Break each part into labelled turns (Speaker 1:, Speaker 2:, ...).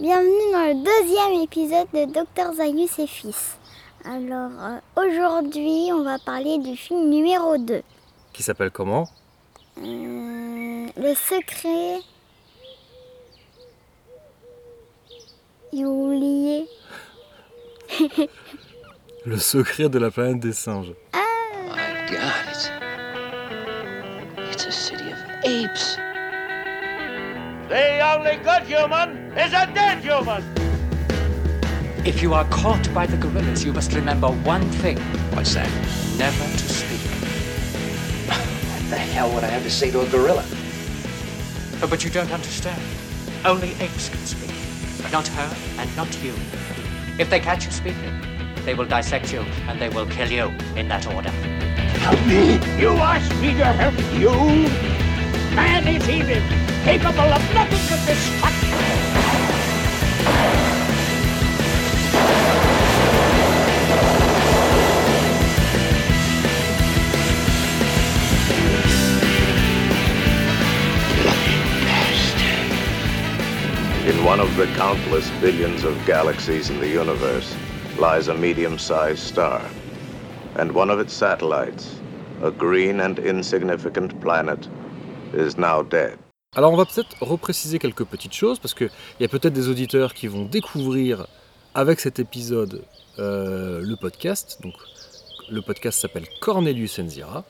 Speaker 1: Bienvenue dans le deuxième épisode de Docteur Zayus et Fils. Alors euh, aujourd'hui, on va parler du film numéro 2.
Speaker 2: Qui s'appelle comment?
Speaker 1: Euh, le secret. J'ai oublié.
Speaker 2: Le secret de la planète des singes.
Speaker 3: My God, it's it's a city of apes.
Speaker 4: The only good human is a dead human.
Speaker 5: If you are caught by the gorillas, you must remember one thing
Speaker 3: What's that?
Speaker 5: never to speak.
Speaker 3: What the hell would I have to say to a gorilla?
Speaker 5: Oh, but you don't understand. Only apes can speak. Not her and not you. If they catch you speaking, they will dissect you and they will kill you in that order.
Speaker 4: Help me? You ask me to help you? Man is evil, capable of nothing.
Speaker 6: In one of the countless billions of galaxies in the universe lies a medium sized star. And one of its satellites, a green and insignificant planet, is now dead.
Speaker 2: Alors on va peut-être repréciser quelques petites choses parce qu'il y a peut-être des auditeurs qui vont découvrir avec cet épisode euh, le podcast. Donc le podcast s'appelle Cornelius Enzira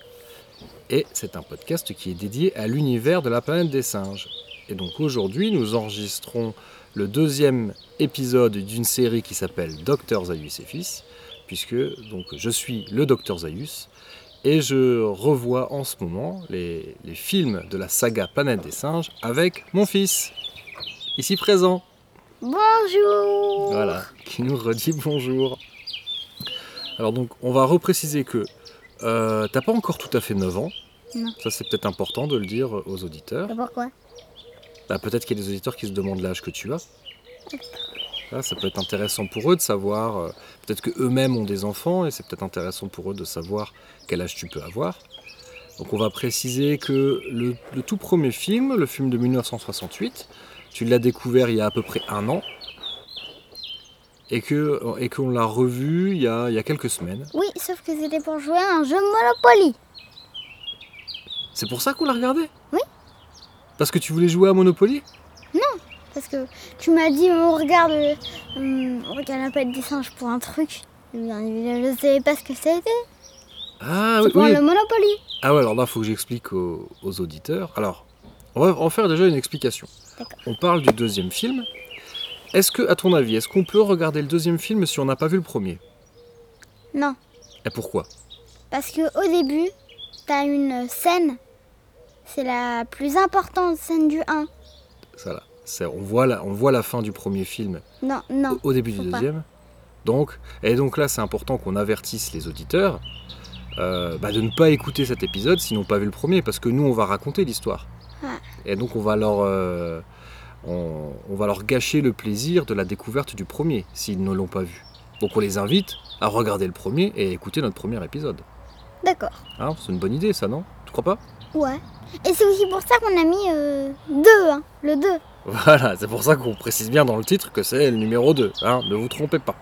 Speaker 2: et c'est un podcast qui est dédié à l'univers de la planète des singes. Et donc aujourd'hui nous enregistrons le deuxième épisode d'une série qui s'appelle Docteur Zayus et Fils puisque je suis le Docteur Zayus et je revois en ce moment les, les films de la saga Planète des singes avec mon fils, ici présent,
Speaker 1: Bonjour
Speaker 2: voilà, qui nous redit bonjour. Alors donc on va repréciser que euh, t'as pas encore tout à fait 9 ans,
Speaker 1: Non.
Speaker 2: ça c'est peut-être important de le dire aux auditeurs.
Speaker 1: Et Pourquoi?
Speaker 2: Bah, peut-être qu'il y a des auditeurs qui se demandent l'âge que tu as. Là, ça peut être intéressant pour eux de savoir, euh, peut-être que eux-mêmes ont des enfants et c'est peut-être intéressant pour eux de savoir quel âge tu peux avoir. Donc on va préciser que le, le tout premier film, le film de 1968, tu l'as découvert il y a à peu près un an et que et qu'on l'a revu il y, a, il y a quelques semaines.
Speaker 1: Oui, sauf que c'était pour jouer à un jeu Monopoly.
Speaker 2: C'est pour ça qu'on l'a regardé?
Speaker 1: Oui.
Speaker 2: Parce que tu voulais jouer à Monopoly?
Speaker 1: Parce que tu m'as dit, on regarde, euh, hum, on regarde la palette des singes pour un truc. Bien évidemment, je ne savais pas ce que c'était.
Speaker 2: Ah oui,
Speaker 1: pour
Speaker 2: oui.
Speaker 1: le Monopoly.
Speaker 2: Ah ouais, alors là, il faut que j'explique aux, aux auditeurs. Alors, on va en faire déjà une explication. On parle du deuxième film. Est-ce que, à ton avis, est-ce qu'on peut regarder le deuxième film si on n'a pas vu le premier?
Speaker 1: Non,
Speaker 2: Et pourquoi?
Speaker 1: Parce que au début, t'as une scène. C'est la plus importante scène du 1.
Speaker 2: Ça là, on, voit la, on voit la fin du premier film
Speaker 1: Non, non.
Speaker 2: au, au début du
Speaker 1: pas.
Speaker 2: deuxième. Donc, et donc là, c'est important qu'on avertisse les auditeurs euh, bah, de ne pas écouter cet épisode s'ils n'ont pas vu le premier, parce que nous, on va raconter l'histoire. Et donc, on va leur, euh, on, on va leur gâcher le plaisir de la découverte du premier s'ils ne l'ont pas vu. Donc, on les invite à regarder le premier et à écouter notre premier épisode.
Speaker 1: D'accord.
Speaker 2: Hein, c'est une bonne idée, ça, non? Tu crois pas?
Speaker 1: Ouais. Et c'est aussi pour ça qu'on a mis euh, deux, hein, le 2.
Speaker 2: Voilà, c'est pour ça qu'on précise bien dans le titre que c'est le numéro 2. Hein, ne vous trompez pas.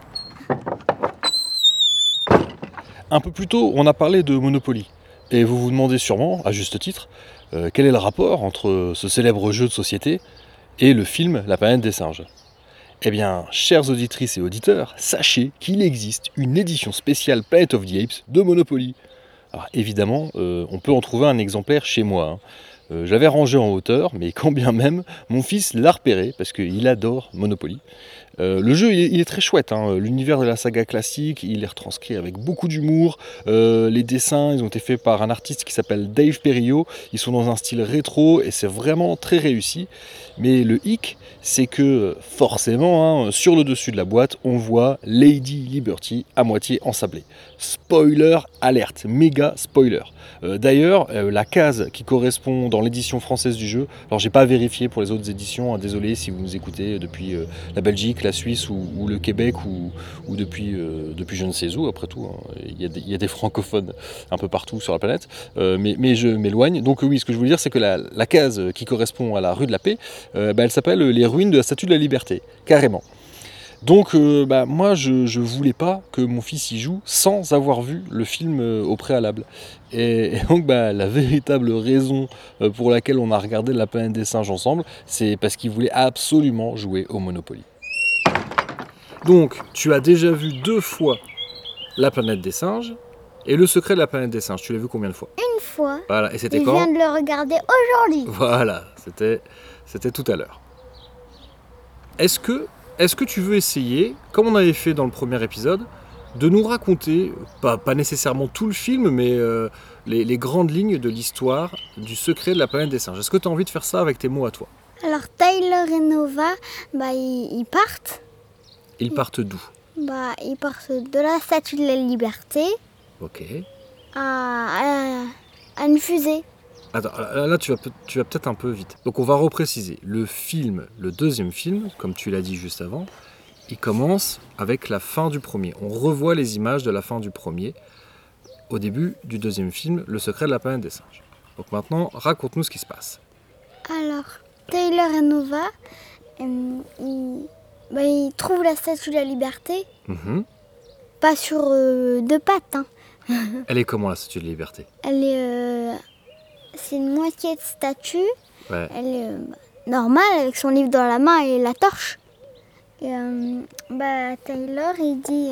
Speaker 2: Un peu plus tôt, on a parlé de Monopoly. Et vous vous demandez sûrement, à juste titre, euh, quel est le rapport entre ce célèbre jeu de société et le film La planète des singes? Eh bien, chères auditrices et auditeurs, sachez qu'il existe une édition spéciale Planet of the Apes de Monopoly. Alors évidemment, euh, on peut en trouver un exemplaire chez moi. hein. Euh, J'avais rangé en hauteur, mais quand bien même, mon fils l'a repéré parce qu'il adore Monopoly. Euh, le jeu, il est, très chouette. hein. L'univers de la saga classique, il est retranscrit avec beaucoup d'humour. Euh, les dessins, ils ont été faits par un artiste qui s'appelle Dave Perillo. Ils sont dans un style rétro et c'est vraiment très réussi. Mais le hic, c'est que forcément, hein, sur le dessus de la boîte, on voit Lady Liberty à moitié ensablée. Spoiler alerte, méga spoiler. Euh, D'ailleurs, la case qui correspond dans l'édition française du jeu. Alors j'ai pas vérifié pour les autres éditions, hein, désolé si vous nous écoutez depuis la Belgique, la Suisse ou, le Québec ou, depuis, euh, depuis je ne sais où, après tout, hein. il, y a des, a francophones un peu partout sur la planète, Euh, mais, mais je m'éloigne. Donc oui, ce que je voulais dire, c'est que la, case qui correspond à la rue de la Paix, euh, bah, elle s'appelle les ruines de la Statue de la Liberté, carrément. Donc bah, moi je, je voulais pas que mon fils y joue sans avoir vu le film au préalable. Et, donc bah, la véritable raison pour laquelle on a regardé La planète des singes ensemble, c'est parce qu'il voulait absolument jouer au Monopoly. Donc tu as déjà vu deux fois La planète des singes et Le secret de la planète des singes. Tu l'as vu combien de fois?
Speaker 1: Une fois,
Speaker 2: Voilà, et c'était quand?
Speaker 1: vient de le regarder aujourd'hui.
Speaker 2: Voilà, c'était c'était tout à l'heure. Est-ce que est-ce que tu veux essayer, comme on avait fait dans le premier épisode, de nous raconter, pas, pas nécessairement tout le film, mais euh, les, les grandes lignes de l'histoire du secret de la planète des singes? Est-ce que tu as envie de faire ça avec tes mots à toi?
Speaker 1: Alors Tyler et Nova, bah, ils, ils partent.
Speaker 2: Ils partent d'où
Speaker 1: Bah, ils partent de la Statue de la Liberté
Speaker 2: Ok.
Speaker 1: à, à, à une fusée.
Speaker 2: Attends, là, là, tu vas, tu vas peut-être un peu vite. Donc on va repréciser. Le film, le deuxième film, comme tu l'as dit juste avant, il commence avec la fin du premier. On revoit les images de la fin du premier au début du deuxième film, Le secret de la planète des singes. Donc maintenant, raconte-nous ce qui se passe.
Speaker 1: Alors, Taylor et Nova, euh, ils, bah, ils trouvent la Statue de la Liberté,
Speaker 2: Mhm.
Speaker 1: pas sur euh, deux pattes. hein.
Speaker 2: Elle est comment la statue de liberté?
Speaker 1: Elle est. euh, c'est une moitié de statue.
Speaker 2: Ouais.
Speaker 1: Elle est euh, normale avec son livre dans la main et la torche. Et bah, Taylor, il dit.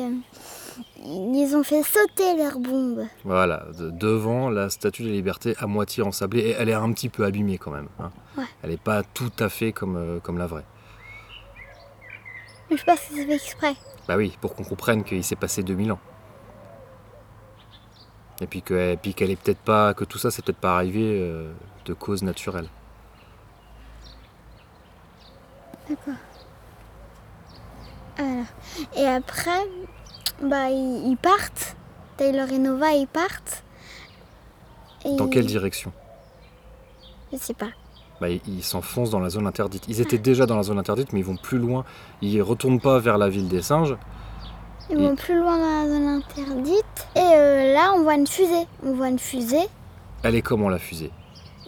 Speaker 1: ils ont fait sauter leur bombe.
Speaker 2: Voilà, de- devant la statue de la liberté à moitié ensablée. Et elle est un petit peu abîmée quand même. hein.
Speaker 1: Ouais.
Speaker 2: Elle n'est pas tout à fait comme, comme la vraie.
Speaker 1: Mais je pense que c'est fait exprès.
Speaker 2: Bah oui, pour qu'on comprenne qu'il s'est passé 2000 ans. Et puis que- et puis qu'elle est peut-être pas, que tout ça c'est peut-être pas arrivé euh, de cause naturelle.
Speaker 1: Alors, et après, bah, ils, ils partent. Taylor et Nova, ils partent. Et
Speaker 2: Dans quelle direction?
Speaker 1: Je sais pas.
Speaker 2: Bah, Ils s'enfoncent dans la zone interdite. Ils étaient déjà dans la zone interdite, mais ils vont plus loin. Ils retournent pas vers la ville des singes.
Speaker 1: Ils vont plus loin dans la zone interdite. Et euh, là, on voit une fusée. On voit une fusée.
Speaker 2: Elle est comment la fusée?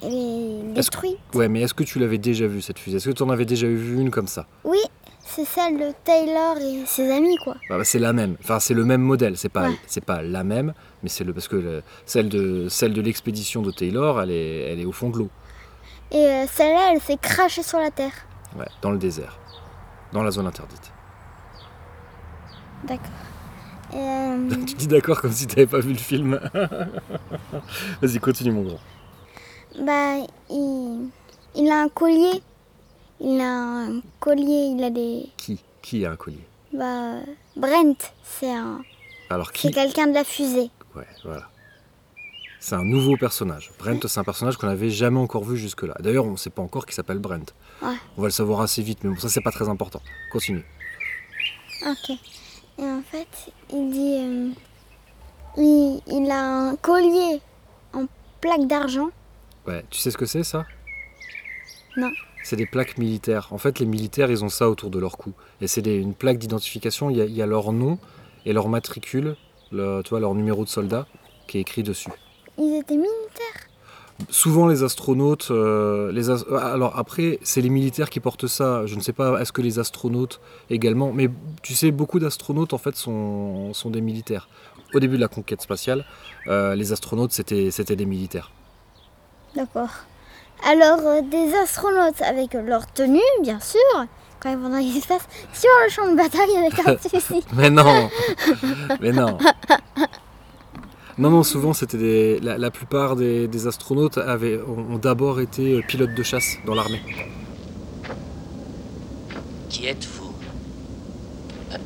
Speaker 1: Elle est détruite.
Speaker 2: Ouais, mais est-ce que tu l'avais déjà vue cette fusée? Est-ce que tu en avais déjà vu une comme ça?
Speaker 1: Oui, c'est celle de Taylor et ses amis, quoi.
Speaker 2: Bah, c'est la même. Enfin, c'est le même modèle. C'est pas,
Speaker 1: Ouais.
Speaker 2: c'est pas la même, mais c'est le parce que le- celle de celle de l'expédition de Taylor, elle est, elle est au fond de l'eau.
Speaker 1: Et euh, celle-là, elle s'est crachée sur la terre.
Speaker 2: Ouais, dans le désert, dans la zone interdite.
Speaker 1: D'accord. Euh,
Speaker 2: tu dis d'accord comme si t'avais pas vu le film. Vas-y, continue mon grand.
Speaker 1: bah, il, il a un collier. Il a un collier, il a des.
Speaker 2: Qui? Qui a un collier?
Speaker 1: Bah, Brent, c'est un,
Speaker 2: Alors
Speaker 1: c'est
Speaker 2: qui?
Speaker 1: quelqu'un de la fusée.
Speaker 2: Ouais, voilà. C'est un nouveau personnage. Brent, c'est un personnage qu'on n'avait jamais encore vu jusque-là. D'ailleurs, on ne sait pas encore qu'il s'appelle Brent.
Speaker 1: Ouais.
Speaker 2: On va le savoir assez vite, mais bon, ça, c'est pas très important. Continue.
Speaker 1: Ok. Et en fait, il dit. euh, il, il a un collier en plaque d'argent.
Speaker 2: Ouais, tu sais ce que c'est, ça?
Speaker 1: Non.
Speaker 2: C'est des plaques militaires. En fait, les militaires, ils ont ça autour de leur cou. Et c'est une plaque d'identification. Il y, a, il y a leur nom et leur matricule, le- tu vois, leur numéro de soldat, qui est écrit dessus.
Speaker 1: Ils étaient militaires.
Speaker 2: Souvent, les astronautes. euh, les as- Alors, après, c'est les militaires qui portent ça. Je ne sais pas, est-ce que les astronautes également? Mais tu sais, beaucoup d'astronautes, en fait, sont, sont des militaires. Au début de la conquête spatiale, euh, les astronautes, c'était c'était des militaires.
Speaker 1: D'accord. Alors, euh, des astronautes avec leur tenue, bien sûr, quand ils vont dans l'espace, sur le champ de bataille avec un.
Speaker 2: Mais non Mais non Non, non, souvent c'était des. La, plupart des, astronautes avaient, ont, ont d'abord été euh, pilotes de chasse dans l'armée.
Speaker 3: Qui êtes-vous? Euh,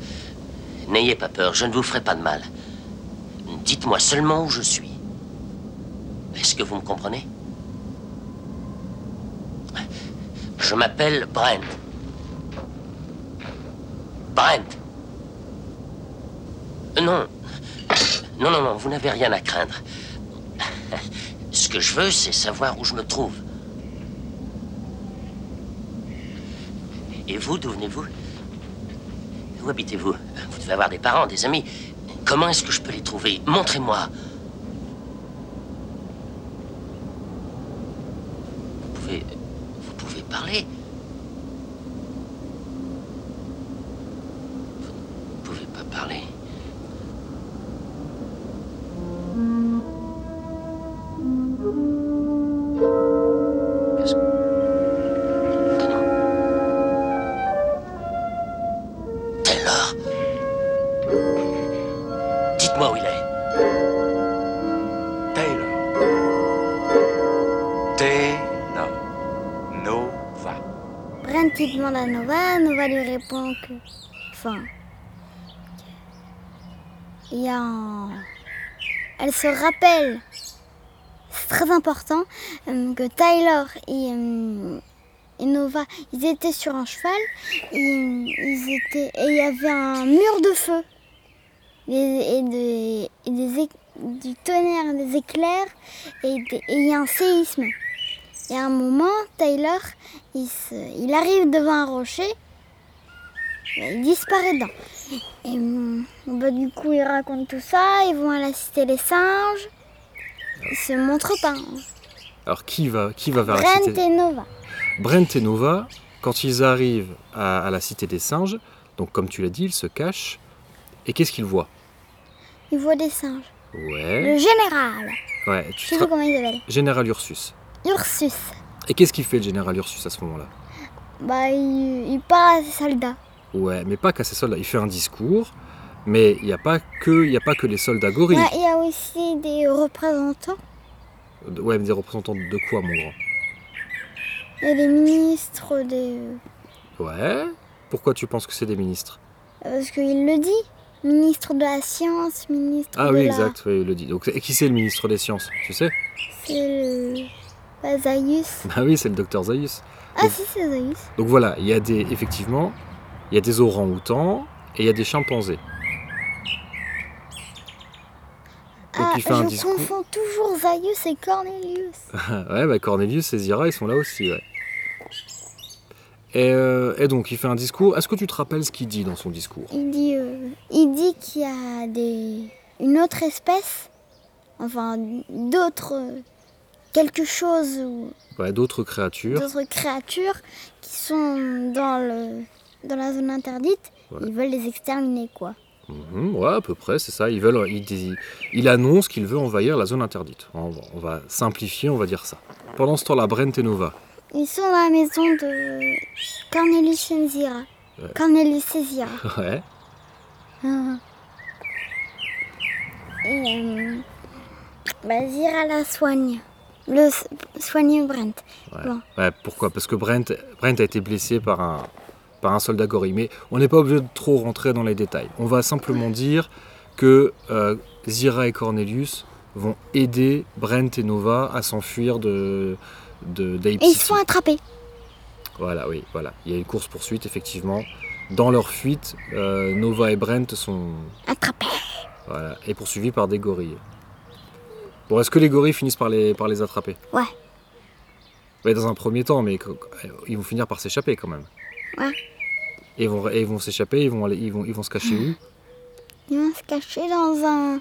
Speaker 3: N'ayez pas peur, je ne vous ferai pas de mal. Dites-moi seulement où je suis. Est-ce que vous me comprenez? Je m'appelle Brent. Brent. Euh, Non. Non, non, non, vous n'avez rien à craindre. Ce que je veux, c'est savoir où je me trouve. Et vous, d'où venez-vous? Où, habitez-vous? Vous devez avoir des parents, des amis. Comment est-ce que je peux les trouver? Montrez-moi. Vous pouvez... Vous pouvez parler Vous ne pouvez pas parler.
Speaker 1: À Nova, Nova lui répond que. Enfin. Il y a un- Elle se rappelle, c'est très important, euh, que Tyler et, euh, et Nova, ils étaient sur un cheval, et, il y avait un mur de feu, et, et des- du tonnerre, des éclairs, et il y a un séisme. Et à un moment, Tyler, il, il arrive devant un rocher, il disparaît dedans. Et hum, bah, du coup, il raconte tout ça, ils vont à la cité des singes, ils se montrent pas. hein.
Speaker 2: Alors qui va, qui va vers la
Speaker 1: Brent
Speaker 2: cité?
Speaker 1: et Nova.
Speaker 2: Brent et Nova, quand ils arrivent à, à la cité des singes, donc comme tu l'as dit, ils se cachent. Et qu'est-ce qu'ils voient?
Speaker 1: Ils voient des singes.
Speaker 2: Ouais.
Speaker 1: Le général,
Speaker 2: Ouais, tu
Speaker 1: sais
Speaker 2: te
Speaker 1: plus
Speaker 2: ra-
Speaker 1: comment il s'appelle.
Speaker 2: Général Ursus.
Speaker 1: Ursus.
Speaker 2: Et qu'est-ce qu'il fait le général Ursus à ce moment-là?
Speaker 1: Bah, il, il parle à ses soldats.
Speaker 2: Ouais, mais pas qu'à ses soldats. Il fait un discours, mais il n'y a, pas que- il y a pas que les soldats gorilles.
Speaker 1: Ouais, il y a aussi des représentants.
Speaker 2: Ouais, mais des représentants de quoi, mon grand?
Speaker 1: Il y a des ministres, des...
Speaker 2: Ouais. Pourquoi tu penses que c'est des ministres?
Speaker 1: Parce qu'il le dit. Ministre de la science, ministre
Speaker 2: Ah
Speaker 1: de
Speaker 2: oui,
Speaker 1: la...
Speaker 2: exact, oui, il le dit. Donc, et qui c'est le ministre des Sciences? Tu sais?
Speaker 1: C'est le... Zaius.
Speaker 2: Bah oui, c'est le docteur Zaius.
Speaker 1: Ah
Speaker 2: Donc-
Speaker 1: si, c'est Zaius.
Speaker 2: Donc voilà, il y a des, effectivement, il y a des orang-outans et il y a des chimpanzés. Donc
Speaker 1: ah,
Speaker 2: il fait un
Speaker 1: je
Speaker 2: discours.
Speaker 1: confonds toujours Zaius et Cornelius.
Speaker 2: ouais, bah Cornelius et Zira, ils sont là aussi, ouais. Et, euh, et donc il fait un discours. Est-ce que tu te rappelles ce qu'il dit dans son discours?
Speaker 1: Il dit, euh, il dit qu'il y a des, une autre espèce, enfin d'autres, quelque chose ou
Speaker 2: Ouais, d'autres créatures.
Speaker 1: d'autres créatures qui sont dans le, dans la zone interdite.
Speaker 2: Ouais.
Speaker 1: Ils veulent les exterminer quoi.
Speaker 2: Mhm, ouais, à peu près, c'est ça. Ils veulent, il, dit- il annonce qu'il veut envahir la zone interdite. On va, on va simplifier, on va dire ça. Pendant ce temps-là, Brent et Nova.
Speaker 1: Ils sont dans la maison de Cornelius et Zira.
Speaker 2: Ouais.
Speaker 1: Cornelius.
Speaker 2: Ouais.
Speaker 1: Et euh, bah, Zira la soigne. Le soigne Brent.
Speaker 2: Ouais.
Speaker 1: Bon.
Speaker 2: Ouais, pourquoi? Parce que Brent, Brent a été blessé par un, par un soldat gorille. Mais on n'est pas obligé de trop rentrer dans les détails. On va simplement dire que euh, Zira et Cornelius vont aider Brent et Nova à s'enfuir de, de
Speaker 1: Et ils font attraper.
Speaker 2: Voilà, oui, voilà. Il y a une course-poursuite, effectivement. Dans leur fuite, euh, Nova et Brent sont
Speaker 1: Attrapés.
Speaker 2: voilà, et poursuivis par des gorilles. Bon, est-ce que les gorilles finissent par les, par les attraper?
Speaker 1: Ouais.
Speaker 2: Ouais, dans un premier temps, mais co- ils vont finir par s'échapper quand même.
Speaker 1: Ouais.
Speaker 2: Et ils vont, et ils vont s'échapper, ils vont, aller- ils, vont, ils vont se cacher où?
Speaker 1: Ils vont se cacher dans un.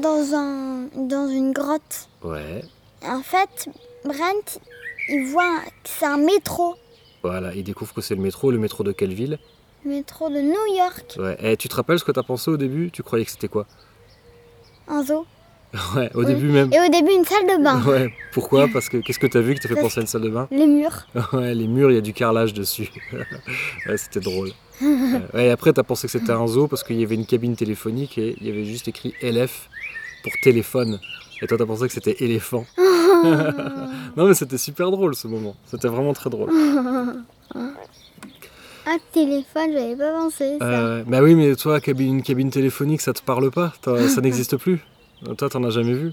Speaker 1: dans un. dans une grotte.
Speaker 2: Ouais,
Speaker 1: En fait, Brent, il voit que c'est un métro.
Speaker 2: voilà, ils découvrent que c'est le métro. Le métro de quelle ville?
Speaker 1: Le métro de New York.
Speaker 2: Ouais. Et tu te rappelles ce que t'as pensé au début? Tu croyais que c'était quoi?
Speaker 1: Un zoo.
Speaker 2: Ouais, au
Speaker 1: Oui.
Speaker 2: début même.
Speaker 1: Et au début, une salle de bain.
Speaker 2: Ouais, pourquoi? Parce que qu'est-ce que t'as vu qui t'a fait penser à une salle de bain?
Speaker 1: Les murs.
Speaker 2: Ouais, les murs, il y a du carrelage dessus. ouais, c'était drôle. Ouais, et après, t'as pensé que c'était un zoo parce qu'il y avait une cabine téléphonique et il y avait juste écrit LF pour téléphone. Et toi, t'as pensé que c'était éléphant. non, mais c'était super drôle ce moment. C'était vraiment très drôle.
Speaker 1: Un téléphone, j'avais pas pensé ça.
Speaker 2: Euh, bah oui, mais toi, cabine, une cabine téléphonique, ça te parle pas? Ça n'existe plus? Toi, t'en as jamais vu?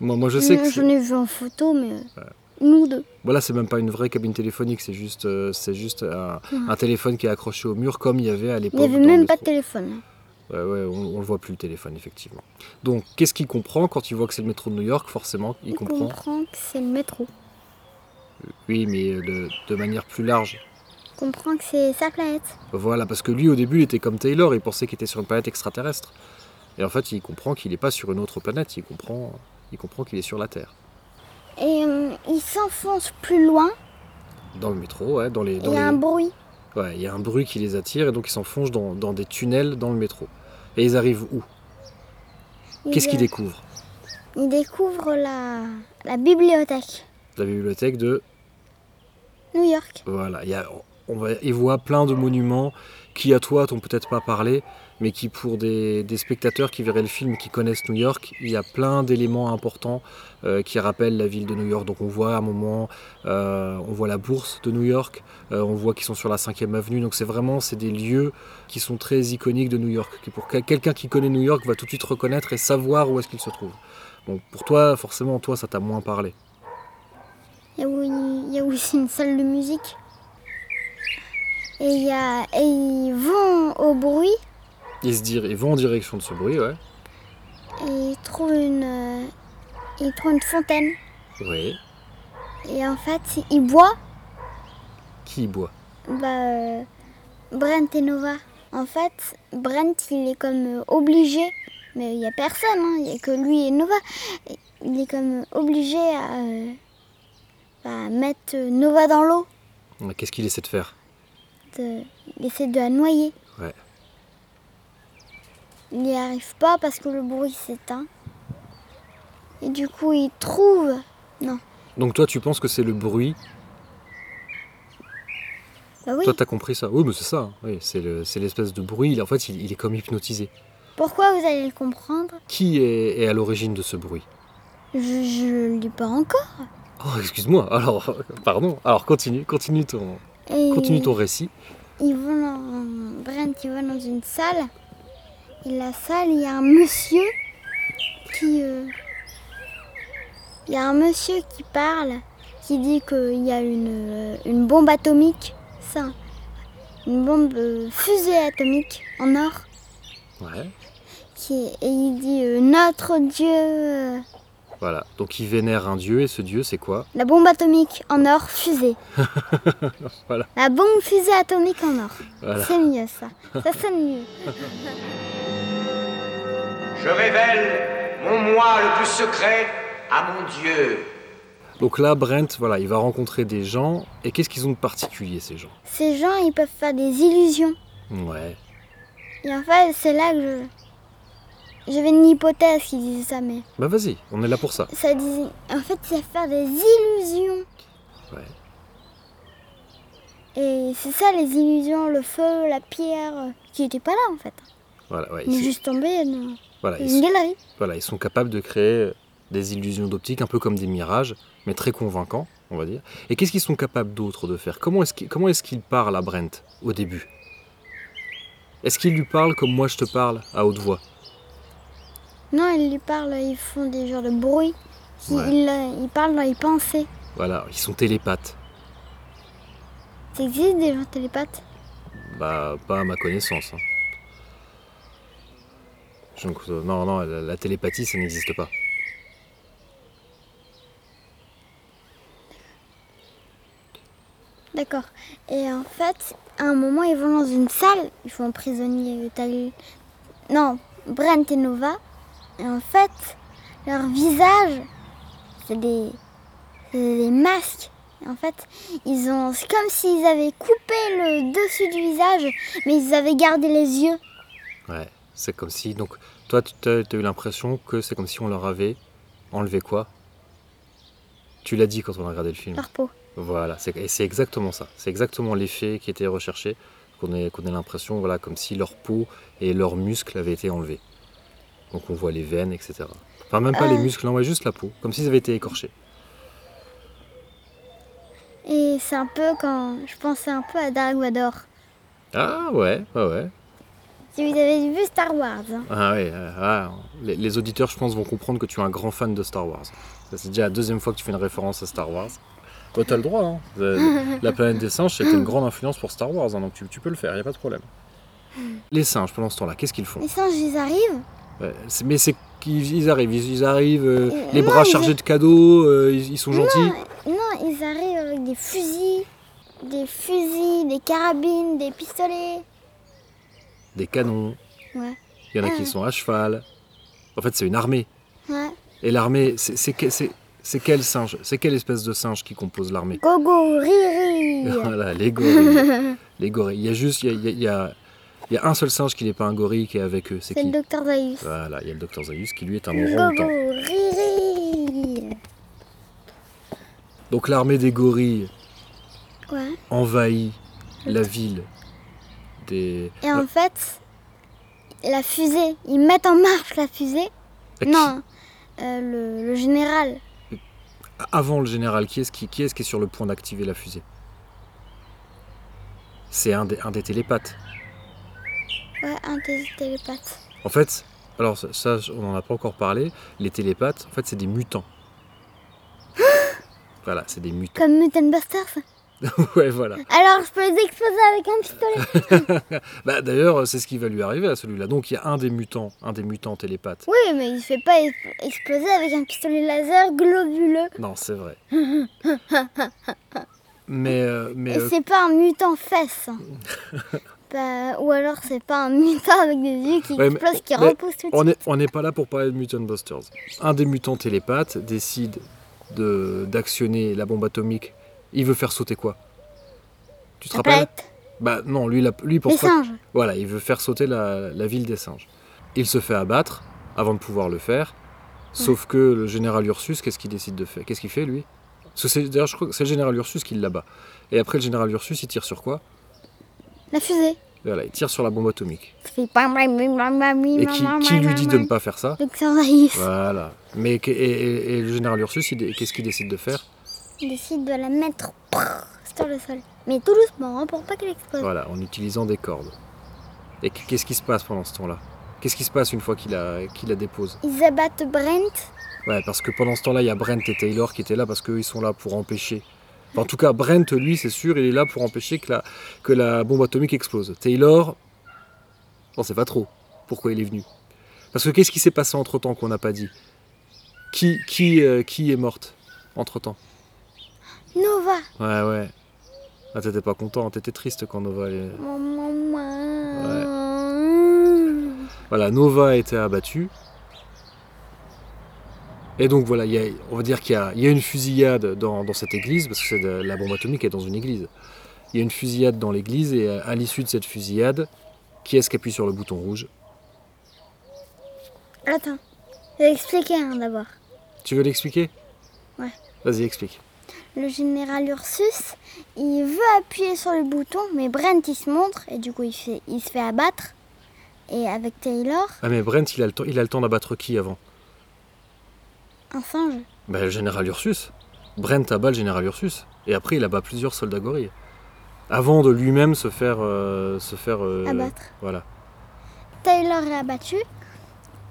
Speaker 2: Moi, moi je sais que.
Speaker 1: Euh, J'en ai vu en photo, mais. euh, Nous deux.
Speaker 2: Voilà, c'est même pas une vraie cabine téléphonique, c'est juste, euh, c'est juste un, un téléphone qui est accroché au mur comme il y avait à
Speaker 1: Il
Speaker 2: l'époque.
Speaker 1: n'y avait même pas de téléphone.
Speaker 2: Ouais, ouais, on, on le voit plus le téléphone, effectivement. Donc, qu'est-ce qu'il comprend quand il voit que c'est le métro de New York Forcément, il,
Speaker 1: Il
Speaker 2: comprend.
Speaker 1: comprend que c'est le métro.
Speaker 2: Oui, mais euh, de, de manière plus large.
Speaker 1: comprend que c'est sa planète.
Speaker 2: Voilà, parce que lui, au début, il était comme Taylor, il pensait qu'il était sur une planète extraterrestre. Et en fait, il comprend qu'il n'est pas sur une autre planète, il comprend, il comprend qu'il est sur la Terre.
Speaker 1: Et euh, il s'enfonce plus loin,
Speaker 2: Dans le métro, ouais, dans les...
Speaker 1: il y a
Speaker 2: les...
Speaker 1: un bruit.
Speaker 2: Ouais, il y a un bruit qui les attire, et donc ils s'enfoncent dans, dans des tunnels dans le métro. Et ils arrivent où? Qu'est-ce qu'ils découvrent?
Speaker 1: Il découvre la, la bibliothèque,
Speaker 2: La bibliothèque de...
Speaker 1: New York.
Speaker 2: Voilà, il y a, on va, ils voient plein de monuments qui à toi t'ont peut-être pas parlé, mais qui pour des, spectateurs qui verraient le film, qui connaissent New York, il y a plein d'éléments importants euh, qui rappellent la ville de New York. Donc on voit à un moment, euh, on voit la bourse de New York, euh, on voit qu'ils sont sur la 5e avenue. Donc c'est vraiment c'est des lieux qui sont très iconiques de New York. Qui pour quel- quelqu'un qui connaît New York va tout de suite reconnaître et savoir où est-ce qu'il se trouve. Bon, pour toi, forcément, toi, ça t'a moins parlé.
Speaker 1: Il y, a, aussi une salle de musique. Et, y a, et ils vont au bruit
Speaker 2: Ils se ils vont en direction de ce bruit, ouais.
Speaker 1: et ils trouvent une, euh, ils trouvent une fontaine.
Speaker 2: Oui.
Speaker 1: Et en fait, ils boivent
Speaker 2: Qui boit
Speaker 1: bah, euh, Brent et Nova. En fait, Brent, il est comme euh, obligé, mais il n'y a personne, hein, il n'y a que lui et Nova. Il est comme obligé à, à mettre Nova dans l'eau,
Speaker 2: Qu'est-ce qu'il essaie de faire?
Speaker 1: De, il essaie de la noyer. Il n'y arrive pas parce que le bruit s'éteint. Et du coup, il trouve. Non,
Speaker 2: Donc toi, tu penses que c'est le bruit?
Speaker 1: Bah oui.
Speaker 2: Toi, t'as compris ça? Oui, mais c'est ça. hein. Oui, c'est le- c'est l'espèce de bruit. En fait, il, il est comme hypnotisé.
Speaker 1: Pourquoi vous allez le comprendre?
Speaker 2: Qui est, est à l'origine de ce bruit?
Speaker 1: Je ne le dis pas encore.
Speaker 2: Oh, excuse-moi. Alors, pardon. Alors, continue, continue ton,
Speaker 1: Et
Speaker 2: continue ton récit.
Speaker 1: Ils vont dans... Brent, il va dans une salle. Et la salle, il y a un monsieur qui... euh, Il y a un monsieur qui parle, qui dit qu'il y a une, euh, une bombe atomique. Ça, une bombe euh, fusée atomique en or.
Speaker 2: Ouais.
Speaker 1: Qui et il dit euh, notre Dieu...
Speaker 2: Voilà. Donc, il vénère un dieu. Et ce dieu, c'est quoi
Speaker 1: La bombe atomique en or fusée.
Speaker 2: Voilà.
Speaker 1: La bombe fusée atomique en or.
Speaker 2: Voilà.
Speaker 1: C'est mieux ça. Ça sonne mieux.
Speaker 7: Je révèle mon moi le plus secret à mon Dieu.
Speaker 2: Donc là, Brent, voilà, il va rencontrer des gens. Et qu'est-ce qu'ils ont de particulier, ces gens?
Speaker 1: Ces gens, ils peuvent faire des illusions.
Speaker 2: Ouais.
Speaker 1: Et en fait, c'est là que je... J'avais une hypothèse qui disait ça, mais
Speaker 2: Bah, vas-y, on est là pour ça.
Speaker 1: ça disait... En fait, c'est faire des illusions.
Speaker 2: Ouais.
Speaker 1: Et c'est ça, les illusions, le feu, la pierre, euh, qui n'étaient pas là, en fait.
Speaker 2: Voilà, ouais.
Speaker 1: Ils juste tombés dans
Speaker 2: voilà, ils
Speaker 1: une galerie.
Speaker 2: Voilà, ils sont capables de créer des illusions d'optique, un peu comme des mirages, mais très convaincants, on va dire. Et qu'est-ce qu'ils sont capables d'autre de faire? Comment est-ce qu'ils comment est-ce qu'ils parlent à Brent au début? Est-ce qu'ils lui parlent comme moi je te parle, à haute voix?
Speaker 1: Non, ils lui parlent, ils font des genres de bruit.
Speaker 2: Ouais.
Speaker 1: Ils, euh, ils parlent dans les pensées.
Speaker 2: Voilà, ils sont télépathes.
Speaker 1: Ça existe des gens télépathes?
Speaker 2: Bah, pas à ma connaissance. hein. Donc, euh, non, non, la, la télépathie, ça n'existe pas.
Speaker 1: D'accord. Et en fait, à un moment, ils vont dans une salle, ils font prisonnier Tal- Non, Brent et en fait, leur visage, c'est des, des masques. Et en fait, ils ont, c'est comme s'ils avaient coupé le dessus du visage, mais ils avaient gardé les yeux.
Speaker 2: Ouais, c'est comme si. Donc, toi, tu as, eu l'impression que c'est comme si on leur avait enlevé quoi? Tu l'as dit quand on a regardé le film.
Speaker 1: Leur peau.
Speaker 2: Voilà, c'est- et c'est exactement ça. C'est exactement l'effet qui était recherché, qu'on ait, qu'on ait l'impression, voilà, comme si leur peau et leurs muscles avaient été enlevés. Donc on voit les veines, etc. Enfin, même pas les
Speaker 1: Euh.
Speaker 2: muscles, on voit juste la peau, comme s'ils avaient été écorchés.
Speaker 1: Et c'est un peu quand je pensais un peu à Dark Vador.
Speaker 2: Ah ouais, ouais, ouais.
Speaker 1: Si vous avez vu Star Wars, hein.
Speaker 2: Ah ouais, euh, ah, les, les auditeurs, je pense, vont comprendre que tu es un grand fan de Star Wars. C'est déjà la deuxième fois que tu fais une référence à Star Wars. Bah, t'as le droit, hein. Euh, La planète des singes, c'était une grande influence pour Star Wars, hein, donc tu, tu peux le faire, y a pas de problème. Les singes, pendant ce temps-là, qu'est-ce qu'ils font?
Speaker 1: Les singes, ils arrivent.
Speaker 2: Mais c'est qu'ils ils arrivent, ils, arrivent, euh,
Speaker 1: Euh,
Speaker 2: les
Speaker 1: non,
Speaker 2: bras chargés de cadeaux, euh, ils, ils sont gentils.
Speaker 1: Non, ils arrivent avec des fusils. des fusils, des carabines, des pistolets.
Speaker 2: Des canons.
Speaker 1: Ouais.
Speaker 2: Il y en a
Speaker 1: Ah.
Speaker 2: qui sont à cheval. En fait, c'est une armée.
Speaker 1: Ouais.
Speaker 2: Et l'armée, c'est c'est que- c'est- c'est quel singe C'est quelle espèce de singe qui compose l'armée?
Speaker 1: Gogo, riri.
Speaker 2: Voilà, les gorilles. les gorilles. Il y a juste, il y a, il y a- il y a- un seul singe qui n'est pas un gorille qui est avec eux. C'est
Speaker 1: C'est
Speaker 2: qui
Speaker 1: le docteur Zaius.
Speaker 2: Voilà, il y a le docteur Zaius qui lui est un orang-outan. Donc l'armée des gorilles
Speaker 1: Ouais.
Speaker 2: envahit la ville des.
Speaker 1: Et en fait, la fusée, ils mettent en marche la fusée?
Speaker 2: Ah,
Speaker 1: Non, euh, le, le général.
Speaker 2: Avant le général, qui est-ce qui, qui, est, qui est sur le point d'activer la fusée? C'est un des, un des télépathes.
Speaker 1: Ouais, un des télépathes.
Speaker 2: En fait, alors ça, on n'en a pas encore parlé, les télépathes, en fait, c'est des mutants. voilà, c'est des mutants.
Speaker 1: Comme Mutant Busters.
Speaker 2: ouais, voilà.
Speaker 1: Alors, je peux les exploser avec un pistolet.
Speaker 2: Bah, D'ailleurs, c'est ce qui va lui arriver à celui-là. Donc, il y a un des mutants, un des mutants télépathes.
Speaker 1: Oui, mais il se fait pas ex- exploser avec un pistolet laser globuleux.
Speaker 2: Non, c'est vrai. mais, euh, mais
Speaker 1: Et
Speaker 2: euh,
Speaker 1: c'est pas un mutant fesse. Bah, ou alors c'est pas un mutant avec des yeux qui
Speaker 2: Ouais, mais-
Speaker 1: explosent, qui
Speaker 2: mais
Speaker 1: tout de
Speaker 2: on
Speaker 1: suite.
Speaker 2: n'est on n'est pas là pour parler de Mutant Busters. Un des mutants télépathes décide de- d'actionner la bombe atomique. Il veut faire sauter quoi? Tu te
Speaker 1: La
Speaker 2: rappelles. Bah non, lui, la- lui il pense
Speaker 1: Les
Speaker 2: pas.
Speaker 1: singes.
Speaker 2: Voilà, il veut faire sauter la, la ville des singes. Il se fait abattre avant de pouvoir le faire. Sauf que le général Ursus, qu'est-ce qu'il décide de faire? Qu'est-ce qu'il fait lui? D'ailleurs, je crois que c'est le général Ursus qui l'abat. Et après, le général Ursus, il tire sur quoi?
Speaker 1: La fusée.
Speaker 2: Voilà, il tire sur la bombe atomique. Et qui, lui dit de ne pas faire ça Voilà. Mais et, et- et le général Ursus, qu'est-ce qu'il décide de faire
Speaker 1: il décide de la mettre sur le sol. Mais tout doucement, hein, pour pas qu'elle explose.
Speaker 2: Voilà, en utilisant des cordes. Et qu- qu'est-ce qui se passe pendant ce temps-là? Qu'est-ce qui se passe une fois qu'il la, la dépose?
Speaker 1: Ils abattent Brent.
Speaker 2: Ouais, parce que pendant ce temps-là, il y a Brent et Taylor qui étaient là parce qu'eux, ils sont là pour empêcher. Enfin, en tout cas, Brent, lui, c'est sûr, il est là pour empêcher que la, que la bombe atomique explose. Taylor, on sait pas trop pourquoi il est venu. Parce que qu'est-ce qui s'est passé entre-temps qu'on n'a pas dit? Qui, qui, euh, qui est morte entre-temps?
Speaker 1: Nova.
Speaker 2: Ouais, ouais. Ah, t'étais pas content, t'étais triste quand Nova est...
Speaker 1: Maman, maman.
Speaker 2: Voilà, Nova a été abattu. Et donc voilà, il y a- on va dire qu'il y a, il y a une fusillade dans, dans cette église, parce que c'est de- la bombe atomique est dans une église. Il y a une fusillade dans l'église, et à, à l'issue de cette fusillade, qui est-ce qui appuie sur le bouton rouge?
Speaker 1: Attends, je vais expliquer hein, d'abord.
Speaker 2: Tu veux l'expliquer?
Speaker 1: Ouais.
Speaker 2: Vas-y, explique.
Speaker 1: Le général Ursus, il veut appuyer sur le bouton, mais Brent il se montre et du coup il, fait- il se fait abattre. Et avec Taylor,
Speaker 2: Ah mais Brent, il a le temps, il a le temps d'abattre qui avant?
Speaker 1: Un singe.
Speaker 2: Ben, le général Ursus. Brent abat le général Ursus. Et après, il abat plusieurs soldats gorilles. Avant de lui-même se faire... euh, se faire euh,
Speaker 1: Abattre.
Speaker 2: Voilà.
Speaker 1: Taylor est abattu.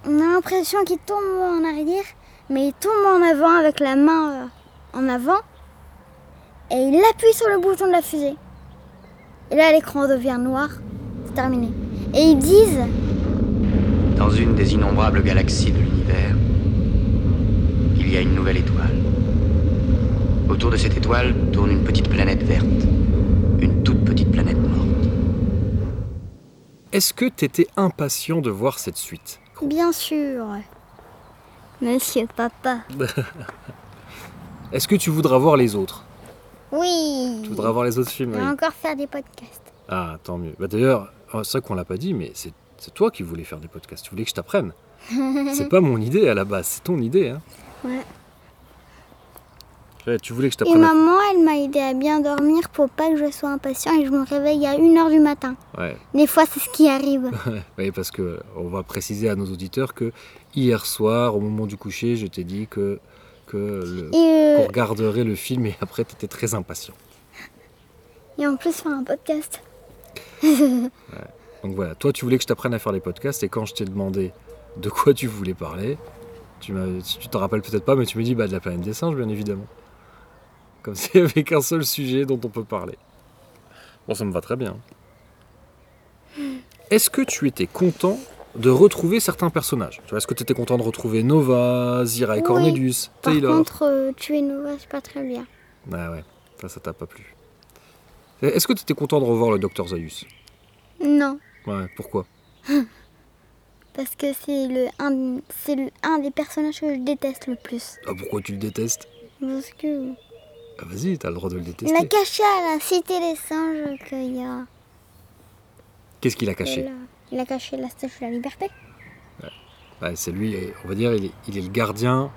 Speaker 1: On a l'impression qu'il tombe en arrière, mais il tombe en avant avec la main euh, en avant. Et il appuie sur le bouton de la fusée. Et là, l'écran devient noir. C'est terminé. Et ils disent
Speaker 7: Dans une des innombrables galaxies de l'univers, il y a une nouvelle étoile. Autour de cette étoile tourne une petite planète verte. Une toute petite planète morte.
Speaker 2: Est-ce que t'étais impatient de voir cette suite?
Speaker 1: Bien sûr. Monsieur Papa.
Speaker 2: Est-ce que tu voudras voir les autres?
Speaker 1: Oui.
Speaker 2: Tu voudras voir les autres films
Speaker 1: On va
Speaker 2: oui.
Speaker 1: encore faire des podcasts.
Speaker 2: Ah, tant mieux. Bah, D'ailleurs, oh, c'est vrai qu'on l'a pas dit, mais c'est c'est toi qui voulais faire des podcasts. Tu voulais que je t'apprenne. c'est pas mon idée à la base, c'est ton idée. Hein.
Speaker 1: Ouais.
Speaker 2: Ouais, Tu voulais que je
Speaker 1: Et
Speaker 2: t'apprenne. à-
Speaker 1: maman, elle m'a aidé à bien dormir pour pas que je sois impatient et je me réveille à 1h du matin.
Speaker 2: Ouais,
Speaker 1: Des fois, c'est ce qui arrive.
Speaker 2: ouais, parce que on va préciser à nos auditeurs que hier soir, au moment du coucher, je t'ai dit que, que le-
Speaker 1: Et, euh,
Speaker 2: qu'on regarderait le film et après, tu étais très impatient.
Speaker 1: et en plus, faire un podcast.
Speaker 2: Donc voilà, toi tu voulais que je t'apprenne à faire les podcasts et quand je t'ai demandé de quoi tu voulais parler, tu te rappelles peut-être pas, mais tu me dis bah, de la planète des singes bien évidemment. Comme s'il n'y avait qu'un seul sujet dont on peut parler. Bon, ça me va très bien. Est-ce que tu étais content de retrouver certains personnages? Est-ce que tu étais content de retrouver Nova, Zira et
Speaker 1: Oui.
Speaker 2: Cornelius,
Speaker 1: Par
Speaker 2: Taylor?
Speaker 1: contre, euh, tuer Nova, c'est pas très bien.
Speaker 2: Ah ouais, ça, ça t'a pas plu. Est-ce que tu étais content de revoir le docteur Zaius?
Speaker 1: Non,
Speaker 2: Ouais, pourquoi?
Speaker 1: parce que c'est le un, c'est un des personnages que je déteste le plus.
Speaker 2: Ah, pourquoi tu le détestes?
Speaker 1: Parce que
Speaker 2: Ah, vas-y, t'as le droit de le
Speaker 1: il a
Speaker 2: détester.
Speaker 1: caché à la cité des singes qu'il y a.
Speaker 2: Qu'est-ce qu'il a caché?
Speaker 1: Il a caché la statue de la liberté.
Speaker 2: Ouais, C'est lui, on va dire, il est, il est le gardien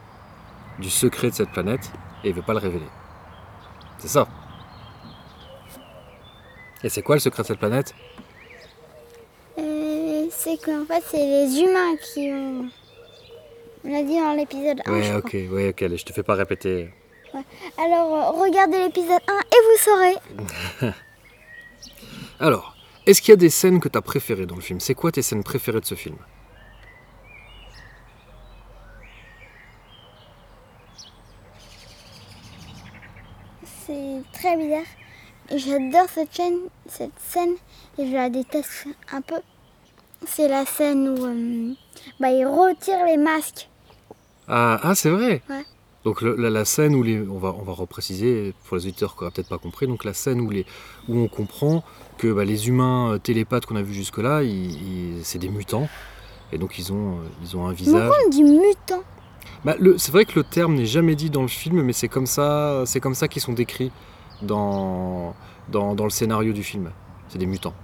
Speaker 2: du secret de cette planète et il veut pas le révéler. C'est ça. Et c'est quoi le secret de cette planète?
Speaker 1: C'est qu'en fait, c'est les humains qui ont. On l'a dit dans l'épisode 1.
Speaker 2: Ouais,
Speaker 1: je
Speaker 2: ok, ouais, ok, allez, je te fais pas répéter.
Speaker 1: Alors, euh, regardez l'épisode 1 et vous saurez.
Speaker 2: Alors, est-ce qu'il y a des scènes que t'as préférées dans le film? C'est quoi tes scènes préférées de ce film?
Speaker 1: C'est très bizarre. J'adore cette scène, cette scène et je la déteste un peu. C'est la scène où euh, bah, ils retirent les masques.
Speaker 2: Ah, ah, c'est vrai
Speaker 1: Ouais.
Speaker 2: Donc le- la, la scène où les... On va, on va repréciser pour les auditeurs qui n'auraient peut-être pas compris. Donc la scène où, les, où on comprend que bah, les humains euh, télépathes qu'on a vus jusque-là, ils- ils- c'est des mutants. Et donc ils ont, euh, ils ont un visage...
Speaker 1: Pourquoi on dit mutant
Speaker 2: Bah, le- c'est vrai que le terme n'est jamais dit dans le film, mais c'est comme ça, c'est comme ça qu'ils sont décrits dans, dans, dans le scénario du film. C'est des mutants.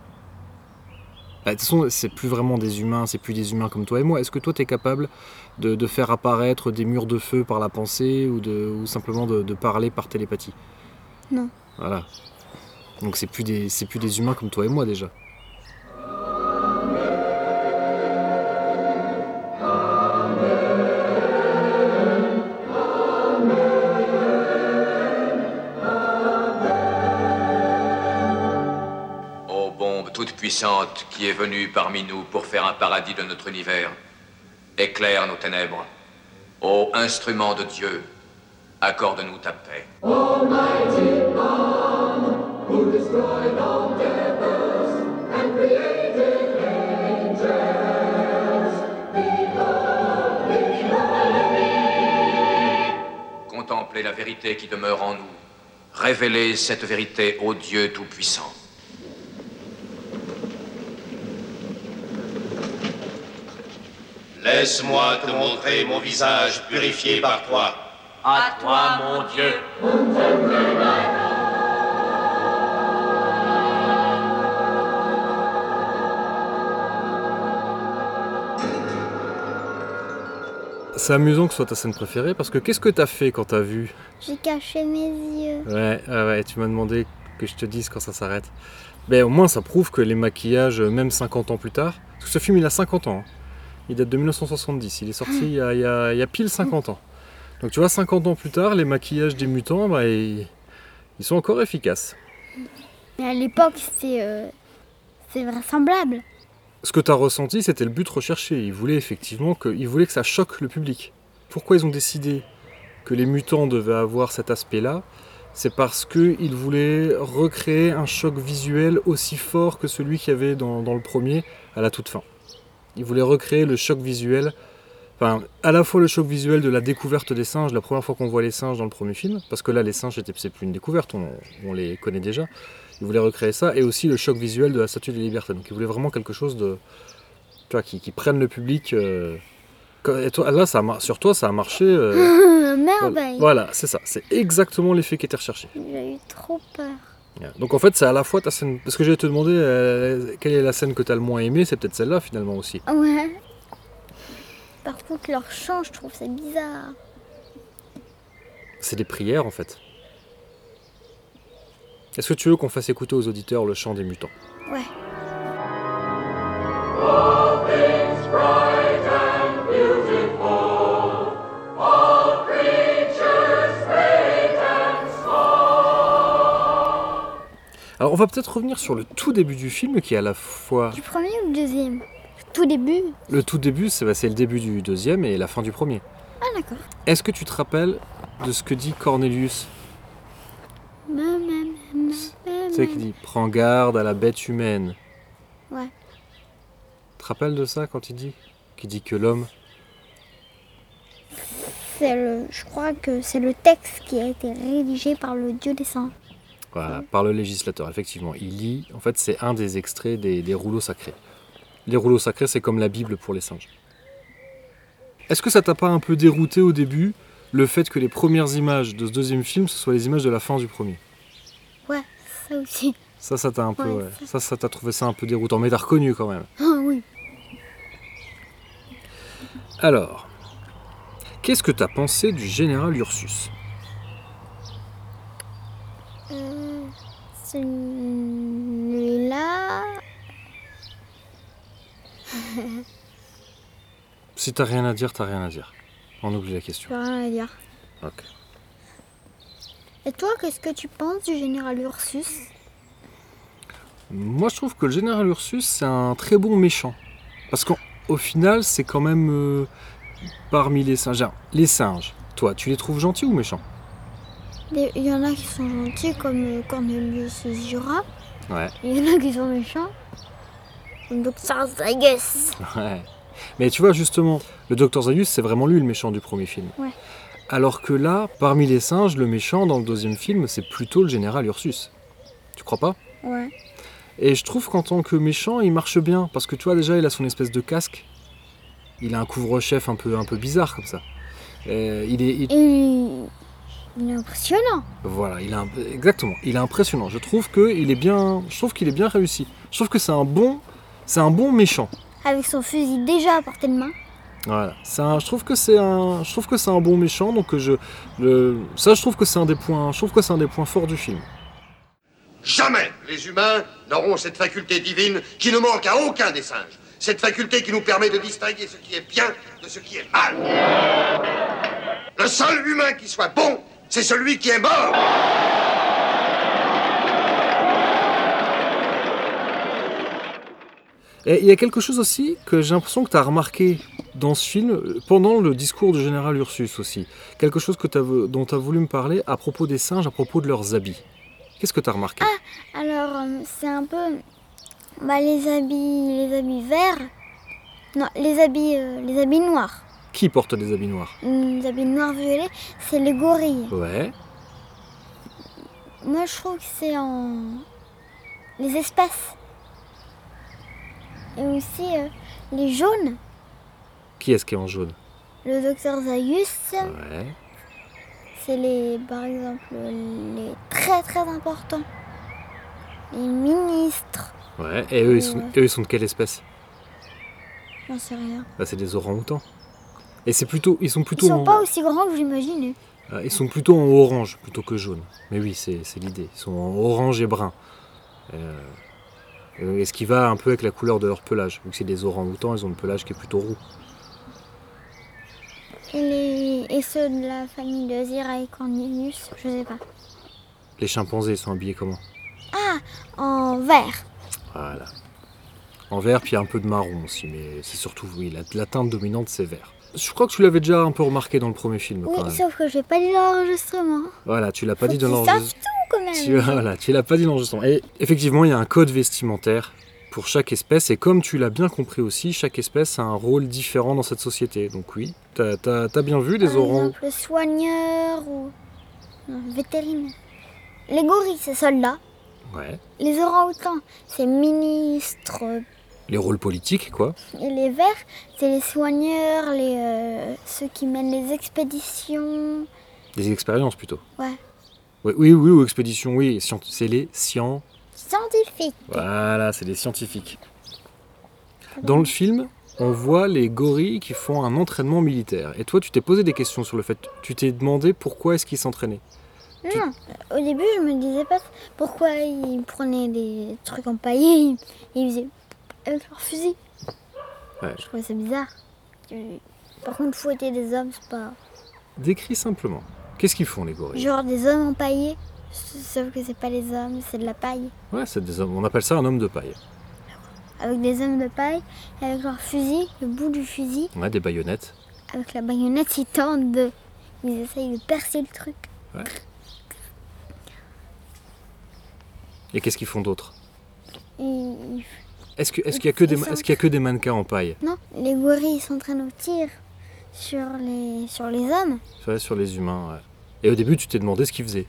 Speaker 2: Bah, De toute façon, c'est plus vraiment des humains, c'est plus des humains comme toi et moi. Est-ce que toi, tu es capable de, de faire apparaître des murs de feu par la pensée ou, de, ou simplement de, de parler par télépathie?
Speaker 1: Non.
Speaker 2: Voilà. Donc c'est plus des, c'est plus des humains comme toi et moi déjà.
Speaker 8: Puissante qui est venue parmi nous pour faire un paradis de notre univers, éclaire nos ténèbres. Ô instrument de Dieu, accorde-nous ta paix. Contemplez la vérité qui demeure en nous. Révélez cette vérité au Dieu Tout-Puissant.
Speaker 9: Laisse-moi te montrer mon visage purifié par toi.
Speaker 5: À toi, mon Dieu.
Speaker 2: C'est amusant que ce soit ta scène préférée parce que qu'est-ce que t'as fait quand t'as vu?
Speaker 1: J'ai caché mes yeux.
Speaker 2: Ouais, ouais, ouais, tu m'as demandé que je te dise quand ça s'arrête. Mais au moins, ça prouve que les maquillages, même 50 ans plus tard, parce que ce film, il a 50 ans. hein. Il date de 1970. Il est sorti il y a, il y a- il y a pile 50 ans. Donc tu vois, 50 ans plus tard, les maquillages des mutants, bah, ils, ils sont encore efficaces.
Speaker 1: Mais à l'époque, c'est euh, c'est vraisemblable.
Speaker 2: Ce que tu as ressenti, c'était le but recherché. Ils voulaient effectivement que, ils voulaient que ça choque le public. Pourquoi ils ont décidé que les mutants devaient avoir cet aspect-là? C'est parce qu'ils voulaient recréer un choc visuel aussi fort que celui qu'il y avait dans, dans le premier à la toute fin. Ils voulaient recréer le choc visuel, enfin, à la fois le choc visuel de la découverte des singes, la première fois qu'on voit les singes dans le premier film, parce que là, les singes, c'était- c'est plus une découverte, on, on les connaît déjà. Ils voulaient recréer ça, et aussi le choc visuel de la Statue de la Liberté. Donc ils voulaient vraiment quelque chose de, tu vois, qui, qui prenne le public. euh, et toi, là, ça a sur toi, ça a marché. euh,
Speaker 1: Merveille.
Speaker 2: voilà, c'est ça. C'est exactement l'effet qui était recherché.
Speaker 1: J'ai eu trop peur.
Speaker 2: Donc en fait, c'est à la fois ta scène. Parce que j'allais te demander euh, quelle est la scène que tu as le moins aimée, c'est peut-être celle-là finalement aussi.
Speaker 1: Ouais. Par contre, leur chant, je trouve c'est bizarre.
Speaker 2: C'est des prières en fait. Est-ce que tu veux qu'on fasse écouter aux auditeurs le chant des mutants?
Speaker 1: Ouais.
Speaker 2: Alors on va peut-être revenir sur le tout début du film qui est à la fois.
Speaker 1: Du premier ou du deuxième Tout début
Speaker 2: Le tout début, c'est bah, c'est le début du deuxième et la fin du premier.
Speaker 1: Ah, d'accord.
Speaker 2: Est-ce que tu te rappelles de ce que dit Cornelius? Tu sais qui dit Prends garde à la bête humaine.
Speaker 1: Ouais.
Speaker 2: Tu te rappelles de ça quand il dit Qui dit que l'homme.
Speaker 1: C'est le, je crois que c'est le texte qui a été rédigé par le dieu des singes.
Speaker 2: Voilà, par le législateur, effectivement. Il lit, en fait, c'est un des extraits des, des rouleaux sacrés. Les rouleaux sacrés, c'est comme la Bible pour les singes. Est-ce que ça t'a pas un peu dérouté au début, le fait que les premières images de ce deuxième film, ce soient les images de la fin du premier?
Speaker 1: Ouais, ça aussi.
Speaker 2: Ça, ça t'a un peu,
Speaker 1: Ouais,
Speaker 2: ouais. Ça, ça t'a trouvé ça un peu déroutant, mais t'as reconnu quand même.
Speaker 1: Ah oui.
Speaker 2: Alors, qu'est-ce que t'as pensé du général Ursus?
Speaker 1: Celui-là.
Speaker 2: Si t'as rien à dire, t'as rien à dire. On oublie la question.
Speaker 1: J'ai rien à dire.
Speaker 2: Ok.
Speaker 1: Et toi, qu'est-ce que tu penses du général Ursus?
Speaker 2: Moi, je trouve que le général Ursus, c'est un très bon méchant. Parce qu'au final, c'est quand même euh, parmi les singes. Les singes, toi, tu les trouves gentils ou méchants?
Speaker 1: Il y en a qui sont gentils, comme euh, Cornelius Jura.
Speaker 2: Ouais.
Speaker 1: Il y en a qui sont méchants. Comme Dr. Zaius.
Speaker 2: Ouais. Mais tu vois, justement, le docteur Zaius, c'est vraiment lui le méchant du premier film.
Speaker 1: Ouais.
Speaker 2: Alors que là, parmi les singes, le méchant dans le deuxième film, c'est plutôt le général Ursus. Tu crois pas?
Speaker 1: Ouais.
Speaker 2: Et je trouve qu'en tant que méchant, il marche bien. Parce que tu vois, déjà, il a son espèce de casque. Il a un couvre-chef un peu, un peu bizarre comme ça. Euh, il est, il-
Speaker 1: Et il, est impressionnant.
Speaker 2: Voilà, il est un- exactement. Il est impressionnant. Je trouve que il est bien. Je trouve qu'il est bien réussi. Je trouve que c'est un bon, c'est un bon méchant.
Speaker 1: Avec son fusil déjà à portée de main.
Speaker 2: Voilà. C'est un- je trouve que c'est un, je trouve que c'est un bon méchant. Donc je, le, ça, je trouve que c'est un des points. Je trouve que c'est un des points forts du film.
Speaker 9: Jamais les humains n'auront cette faculté divine qui ne manque à aucun des singes. Cette faculté qui nous permet de distinguer ce qui est bien de ce qui est mal. Le seul humain qui soit bon, c'est celui qui est mort.
Speaker 2: Et il y a quelque chose aussi que j'ai l'impression que tu as remarqué dans ce film pendant le discours du général Ursus aussi. Quelque chose que dont tu as voulu me parler à propos des singes, à propos de leurs habits. Qu'est-ce que tu as remarqué
Speaker 1: Alors, euh, c'est un peu. Bah, les habits. Les habits verts. Non, les habits, euh, les habits noirs.
Speaker 2: Qui porte des habits noirs?
Speaker 1: Les habits noirs violets, c'est les gorilles.
Speaker 2: Ouais.
Speaker 1: Moi, je trouve que c'est en. Les espèces. Et aussi euh, les jaunes.
Speaker 2: Qui est-ce qui est en jaune?
Speaker 1: Le docteur Zaius,
Speaker 2: Ouais.
Speaker 1: c'est les. Par exemple, les très très importants. Les ministres.
Speaker 2: Ouais. Et eux, ils sont,
Speaker 1: Ouais.
Speaker 2: eux, ils sont de quelle espèce
Speaker 1: J'en sais rien.
Speaker 2: Bah, C'est des orang-outans. Et c'est plutôt, ils sont
Speaker 1: Ils
Speaker 2: plutôt,
Speaker 1: sont
Speaker 2: en,
Speaker 1: pas aussi grands que j'imaginais.
Speaker 2: euh, ils sont plutôt en orange plutôt que jaune. Mais oui, c'est l'idée. Ils sont en orange et brun. Euh, euh, et ce qui va un peu avec la couleur de leur pelage. Vu que c'est des orang-outans, ils ont le pelage qui est plutôt roux.
Speaker 1: Et, les... et ceux de la famille de Zira et Cornelius, je sais pas.
Speaker 2: Les chimpanzés, ils sont habillés comment?
Speaker 1: En vert.
Speaker 2: Voilà. En vert, puis il y a un peu de marron aussi, mais c'est surtout, oui, la, la teinte dominante, c'est vert. Je crois que tu l'avais déjà un peu remarqué dans le premier film,
Speaker 1: Oui,
Speaker 2: quand même.
Speaker 1: sauf que j'ai pas dit l'enregistrement.
Speaker 2: Voilà, tu l'as pas dit dans l'enregistrement.
Speaker 1: tout quand même.
Speaker 2: Tu, voilà, tu l'as pas dit dans l'enregistrement. Et effectivement, il y a un code vestimentaire pour chaque espèce, et comme tu l'as bien compris aussi, chaque espèce a un rôle différent dans cette société. Donc oui, t'as as, bien vu des orangs.
Speaker 1: exemple, soigneur ou non, vétérinaire. Les gorilles, c'est soldats.
Speaker 2: Ouais.
Speaker 1: Les orang-outans, c'est ministres.
Speaker 2: Les rôles politiques, quoi.
Speaker 1: Et les verts, c'est les soigneurs, les, euh, ceux qui mènent les expéditions.
Speaker 2: Des expériences plutôt.
Speaker 1: Ouais.
Speaker 2: Oui, oui, oui, ou expédition, oui. C'est les sciences.
Speaker 1: Scientifiques.
Speaker 2: Voilà, c'est des scientifiques. Dans le film, on voit les gorilles qui font un entraînement militaire. Et toi, tu t'es posé des questions sur le fait. Tu t'es demandé pourquoi est-ce qu'ils s'entraînaient.
Speaker 1: Non, au début, je me disais pas pourquoi ils prenaient des trucs empaillés ils faisaient avec leur fusil.
Speaker 2: Ouais.
Speaker 1: Je trouvais ça bizarre. Par contre, fouetter des hommes, c'est pas.
Speaker 2: Décris simplement. Qu'est-ce qu'ils font, les gorilles
Speaker 1: Genre des hommes empaillés, sauf que c'est pas les hommes, c'est de la paille.
Speaker 2: Ouais, c'est des hommes. On appelle ça un homme de paille.
Speaker 1: Avec des hommes de paille, avec leur fusil, le bout du fusil,
Speaker 2: Ouais, des baïonnettes.
Speaker 1: avec la baïonnette, ils tentent de. Ils essayent de percer le truc.
Speaker 2: Ouais. Et qu'est-ce qu'ils font d'autre?
Speaker 1: Ils-
Speaker 2: Est-ce qu'il y, a que des
Speaker 1: Ils
Speaker 2: ma- est-ce qu'il y a que des mannequins en paille
Speaker 1: Non, les gorilles s'entraînent au tir sur les, sur les hommes.
Speaker 2: Ouais, Sur les humains, ouais. Et au début, tu t'es demandé ce qu'ils faisaient.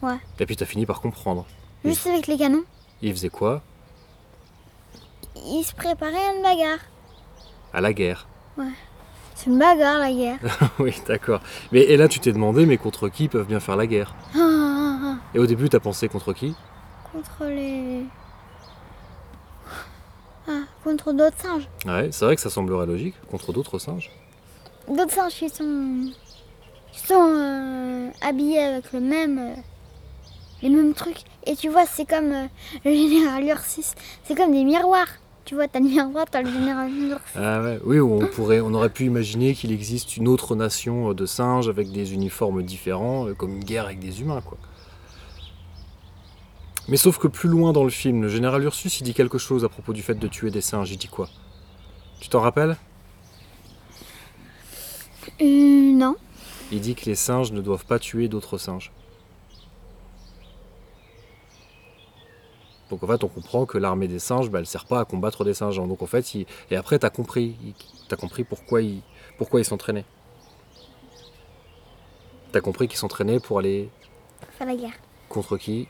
Speaker 1: Ouais.
Speaker 2: Et puis t'as fini par comprendre.
Speaker 1: Juste avec les canons.
Speaker 2: Il faisait quoi
Speaker 1: Il se préparait à une bagarre.
Speaker 2: À la guerre.
Speaker 1: C'est une bagarre, la guerre.
Speaker 2: oui, d'accord. Mais et là, tu t'es demandé, mais contre qui ils peuvent bien faire la guerre
Speaker 1: Ah, ah, ah.
Speaker 2: Et au début, t'as pensé contre qui
Speaker 1: Contre les. Contre d'autres singes.
Speaker 2: Ouais, c'est vrai que ça semblerait logique, contre d'autres singes.
Speaker 1: D'autres singes qui sont. qui sont euh, habillés avec le même. euh, les mêmes trucs. Et tu vois, c'est comme euh, le général Ursus. C'est comme des miroirs. Tu vois, t'as le miroir, t'as le général Ursus.
Speaker 2: Ah ouais, oui, on pourrait, on aurait pu imaginer qu'il existe une autre nation de singes avec des uniformes différents, comme une guerre avec des humains, quoi. Mais sauf que plus loin dans le film, le général Ursus, il dit quelque chose à propos du fait de tuer des singes. Il dit quoi? Tu t'en rappelles?
Speaker 1: Euh, non.
Speaker 2: Il dit que les singes ne doivent pas tuer d'autres singes. Donc en fait, on comprend que l'armée des singes, bah, elle sert pas à combattre des singes. Donc en fait, il- et après, t'as compris, t'as compris pourquoi ils, pourquoi ils s'entraînaient. T'as compris qu'ils s'entraînaient pour aller
Speaker 1: Faire la guerre.
Speaker 2: contre qui?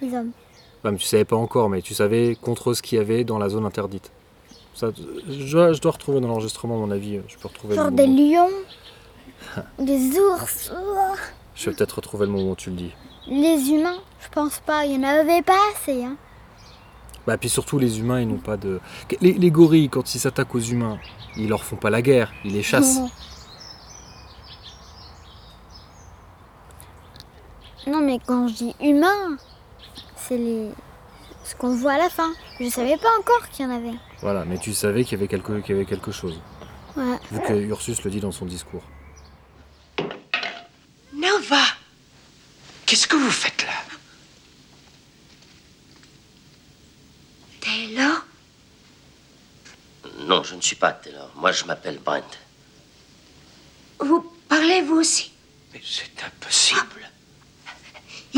Speaker 1: Les hommes.
Speaker 2: Bah, mais tu savais pas encore, mais tu savais contre ce qu'il y avait dans la zone interdite. Ça, je, dois, je dois retrouver dans l'enregistrement, à mon avis. Je peux retrouver
Speaker 1: Genre
Speaker 2: le
Speaker 1: des lions. des ours.
Speaker 2: Je vais peut-être retrouver le moment où tu le dis.
Speaker 1: Les humains, je pense pas. Il y en avait pas assez. Hein.
Speaker 2: Bah, puis surtout, les humains, ils n'ont pas de. Les, les gorilles, quand ils s'attaquent aux humains, ils leur font pas la guerre, ils les chassent.
Speaker 1: Non, mais quand je dis humain, c'est les... ce qu'on voit à la fin. Je savais pas encore qu'il y en avait.
Speaker 2: Voilà, mais tu savais qu'il y avait quelque, qu'il y avait quelque chose,
Speaker 1: Ouais.
Speaker 2: vu que Ursus le dit dans son discours.
Speaker 10: Nova Qu'est-ce que vous faites là?
Speaker 11: Taylor?
Speaker 3: Non, je ne suis pas Taylor. Moi, je m'appelle Brent.
Speaker 11: Vous parlez vous aussi?
Speaker 10: Mais c'est impossible.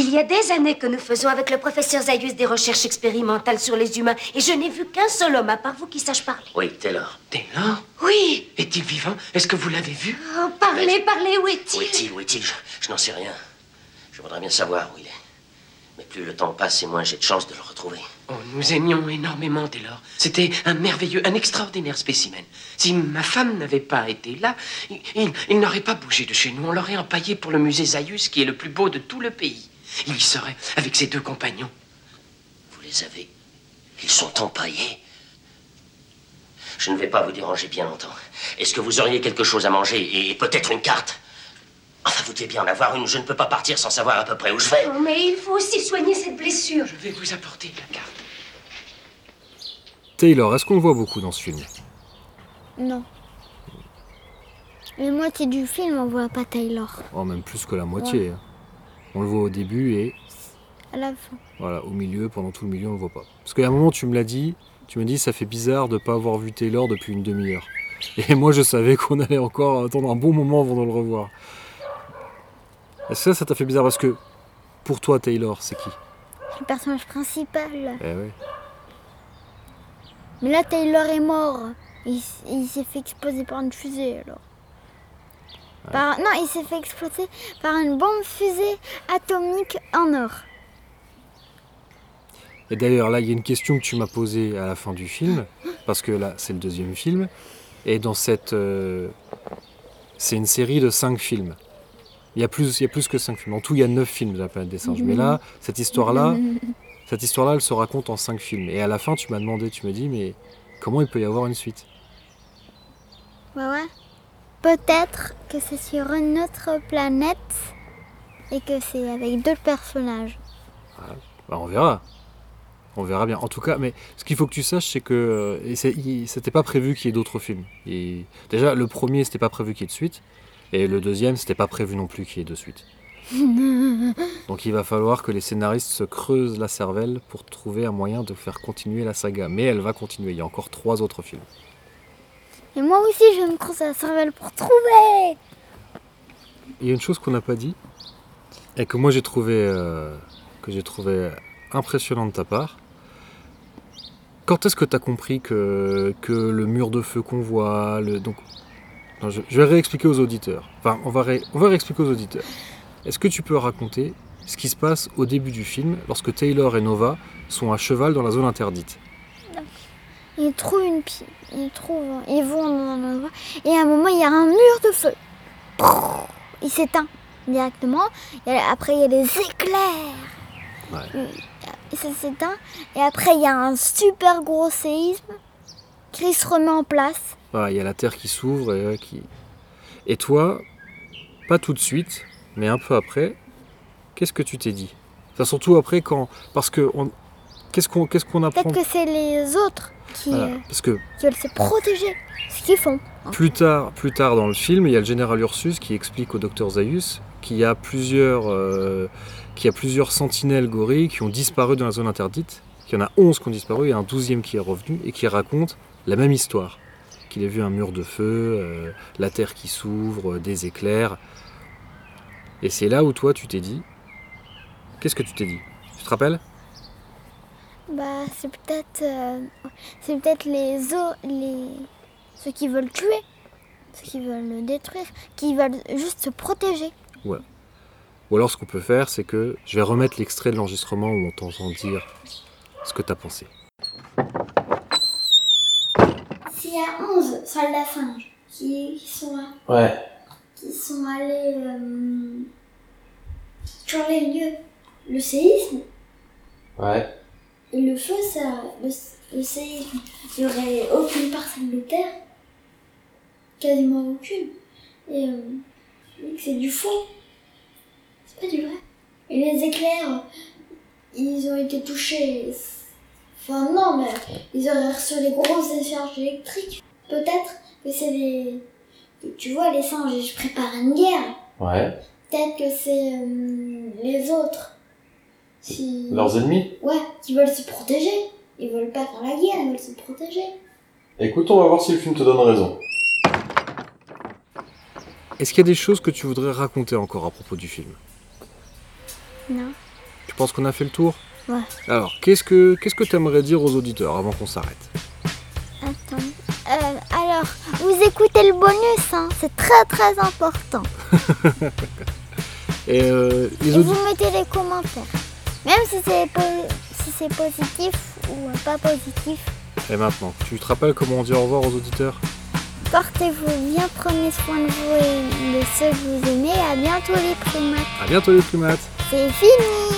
Speaker 11: Il y a des années que nous faisons avec le professeur Zayus des recherches expérimentales sur les humains et je n'ai vu qu'un seul homme à part vous qui sache parler.
Speaker 3: Oui, Taylor.
Speaker 10: Taylor
Speaker 11: Oui
Speaker 10: Est-il vivant? Est-ce que vous l'avez vu?
Speaker 11: Oh, Parlez, parlez, où
Speaker 3: Où
Speaker 11: est-il?
Speaker 3: Est-il Où est-il? Je, je n'en sais rien. Je voudrais bien savoir où il est. Mais plus le temps passe et moins j'ai de chance de le retrouver.
Speaker 10: Oh, nous aimions énormément Taylor. C'était un merveilleux, un extraordinaire spécimen. Si ma femme n'avait pas été là, il, il- il n'aurait pas bougé de chez nous. On l'aurait empaillé pour le musée Zayus, qui est le plus beau de tout le pays. Il y serait avec ses deux compagnons.
Speaker 3: Vous les avez Ils sont empaillés Je ne vais pas vous déranger bien longtemps. Est-ce que vous auriez quelque chose à manger et peut-être une carte? Enfin, vous devez bien en avoir une. Je ne peux pas partir sans savoir à peu près où je vais.
Speaker 11: Oh, Mais il faut aussi soigner cette blessure.
Speaker 10: Je vais vous apporter la carte.
Speaker 2: Taylor, est-ce qu'on le voit beaucoup dans ce film?
Speaker 1: Non. La moitié du film, on voit pas Taylor.
Speaker 2: Oh, même plus que la moitié. hein. On le voit au début et
Speaker 1: À la fin.
Speaker 2: voilà, au milieu, pendant tout le milieu, on le voit pas. Parce qu'à un moment, tu me l'as dit, tu me dis, ça fait bizarre de pas avoir vu Taylor depuis une demi-heure. Et moi, je savais qu'on allait encore attendre un bon moment avant de le revoir. Est-ce que ça, ça t'a fait bizarre? Parce que pour toi, Taylor, c'est qui?
Speaker 1: Le personnage principal.
Speaker 2: Eh ouais.
Speaker 1: Mais là, Taylor est mort. Il, il s'est fait exploser par une fusée, alors. Par- non, il s'est fait exploser par une bombe fusée atomique en or.
Speaker 2: Et d'ailleurs, là, il y a une question que tu m'as posée à la fin du film, parce que là, c'est le deuxième film, et dans cette... euh, c'est une série de cinq films. Il y, a plus, il y a plus que cinq films. En tout, il y a neuf films de la planète des singes. Mais là, cette histoire-là, cette histoire-là, elle se raconte en cinq films. Et à la fin, tu m'as demandé, tu me dis, mais comment il peut y avoir une suite?
Speaker 1: Ouais, ouais. Peut-être que c'est sur une autre planète et que c'est avec d'autres personnages.
Speaker 2: Bah, On verra. On verra bien. En tout cas, mais ce qu'il faut que tu saches, c'est que euh, c'était pas prévu qu'il y ait d'autres films. Et déjà, le premier, c'était pas prévu qu'il y ait de suite. Et le deuxième, c'était pas prévu non plus qu'il y ait de suite. Donc il va falloir que les scénaristes se creusent la cervelle pour trouver un moyen de faire continuer la saga. Mais elle va continuer. Il y a encore trois autres films.
Speaker 1: Et moi aussi, je vais me creuser la cervelle pour trouver.
Speaker 2: Il y a une chose qu'on n'a pas dit et que moi j'ai trouvé euh, trouvé impressionnant de ta part. Quand est-ce que tu as compris que, que le mur de feu qu'on voit, le, donc, je, je vais réexpliquer aux auditeurs. Enfin, on va, ré- on va réexpliquer aux auditeurs. Est-ce que tu peux raconter ce qui se passe au début du film, lorsque Taylor et Nova sont à cheval dans la zone interdite?
Speaker 1: Ils trouvent une pi- ils trouvent, ils vont dans un endroit et à un moment il y a un mur de feu. Il s'éteint directement. Après il y a des éclairs.
Speaker 2: Ouais.
Speaker 1: Et ça s'éteint et après il y a un super gros séisme qui se remet en place.
Speaker 2: Voilà, il y a la terre qui s'ouvre et, euh, qui... et toi, pas tout de suite, mais un peu après, qu'est-ce que tu t'es dit? Enfin, surtout après quand, parce que on... qu'est-ce qu'on qu'est-ce qu'on apprend
Speaker 1: Peut-être que c'est les autres qui,
Speaker 2: Voilà,
Speaker 1: euh,
Speaker 2: parce que
Speaker 1: qui veulent se protéger. Ce qu'ils font.
Speaker 2: Plus tard, plus tard dans le film, il y a le général Ursus qui explique au docteur Zaius qu'il y a plusieurs, euh, qu'il y a plusieurs sentinelles gorilles qui ont disparu dans la zone interdite. Qu'il y en a 11 qui ont disparu et un 12e qui est revenu et qui raconte la même histoire. Qu'il a vu un mur de feu, euh, la terre qui s'ouvre, euh, des éclairs. Et c'est là où toi tu t'es dit. Qu'est-ce que tu t'es dit? Tu te rappelles?
Speaker 1: Bah c'est peut-être euh, c'est peut-être les autres les ceux qui veulent tuer, ceux qui veulent le détruire, qui veulent juste se protéger.
Speaker 2: Ouais. Ou alors ce qu'on peut faire, c'est que je vais remettre l'extrait de l'enregistrement où on t'entend dire ce que t'as pensé.
Speaker 1: S'il y a 11 soldats singes qui, qui sont, à-
Speaker 2: Ouais.
Speaker 1: qui sont allés euh, sur les lieux, le séisme
Speaker 2: Ouais.
Speaker 1: Et le feu, ça, le, le séisme, il n'y aurait aucune parcelle de terre, quasiment aucune. Et euh, je c'est du faux, c'est pas du vrai. Et les éclairs, ils ont été touchés. Enfin, non, mais ils auraient reçu des grosses décharges électriques. Peut-être que c'est les. Tu vois, les singes, préparent à une guerre.
Speaker 2: Ouais.
Speaker 1: Peut-être que c'est euh, les autres. Si...
Speaker 2: ennemis
Speaker 1: Ouais, qui veulent se protéger. Ils veulent pas faire la guerre, ils veulent se protéger.
Speaker 2: Écoute, on va voir si le film te donne raison. Est-ce qu'il y a des choses que tu voudrais raconter encore à propos du film?
Speaker 1: Non.
Speaker 2: Tu penses qu'on a fait le tour?
Speaker 1: Ouais.
Speaker 2: Alors, qu'est-ce que qu'est-ce que tu aimerais dire aux auditeurs avant qu'on s'arrête?
Speaker 1: Attends. Euh, alors, vous écoutez le bonus, hein, c'est très très important.
Speaker 2: Et euh, les
Speaker 1: Et vous mettez les commentaires. Même si c'est po- si c'est positif ou pas positif.
Speaker 2: Et maintenant, tu te rappelles comment on dit au revoir aux auditeurs?
Speaker 1: Portez-vous bien, prenez soin de vous et de ceux que vous aimez. À bientôt les primates.
Speaker 2: À bientôt les primates
Speaker 1: C'est fini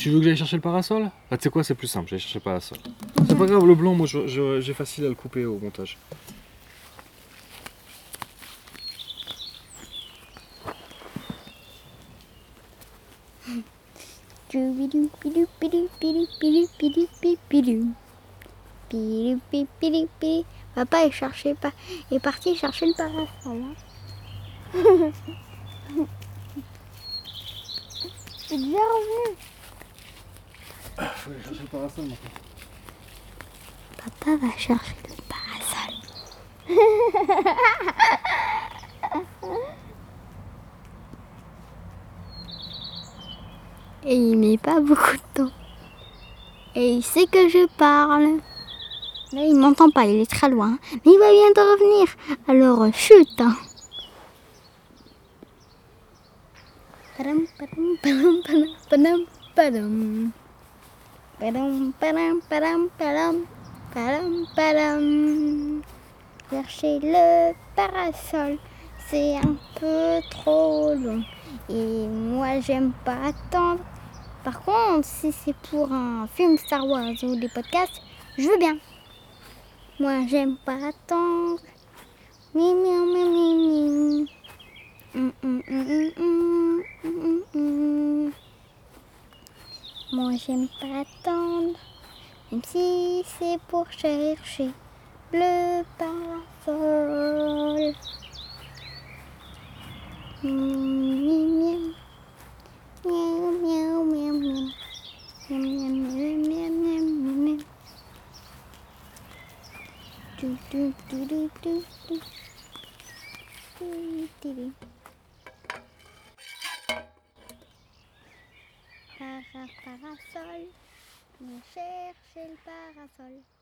Speaker 2: tu veux que j'aille chercher le parasol? Ah, tu sais quoi, c'est plus simple, j'allais chercher le parasol. C'est pas grave, le blanc, moi j'ai facile à le couper au montage.
Speaker 1: Papa est, cherché, est parti chercher le parasol. Hein. C'est bien vu.
Speaker 2: Faut chercher le parasol maintenant.
Speaker 1: Papa va chercher le parasol. Et il met pas beaucoup de temps. Et il sait que je parle. Là, il m'entend pas, il est très loin. Mais il va bientôt revenir. Alors, chute. hein. Padam, padam, padam, padam, padam, padam. Chercher le parasol, c'est un peu trop long. Et moi, j'aime pas attendre. Par contre, si c'est pour un film Star Wars ou des podcasts, je veux bien. Moi, j'aime pas attendre mi, mi, mi, mi. Hum, hum, hum, hum, hum, hum, hum. Moi, j'aime pas attendre. Même si c'est pour chercher le parasol. Miam, miam, miam, miam, miam. Miam, miam, miam, miam, miam, du, du, du. Para, parasol, me chercher le parasol.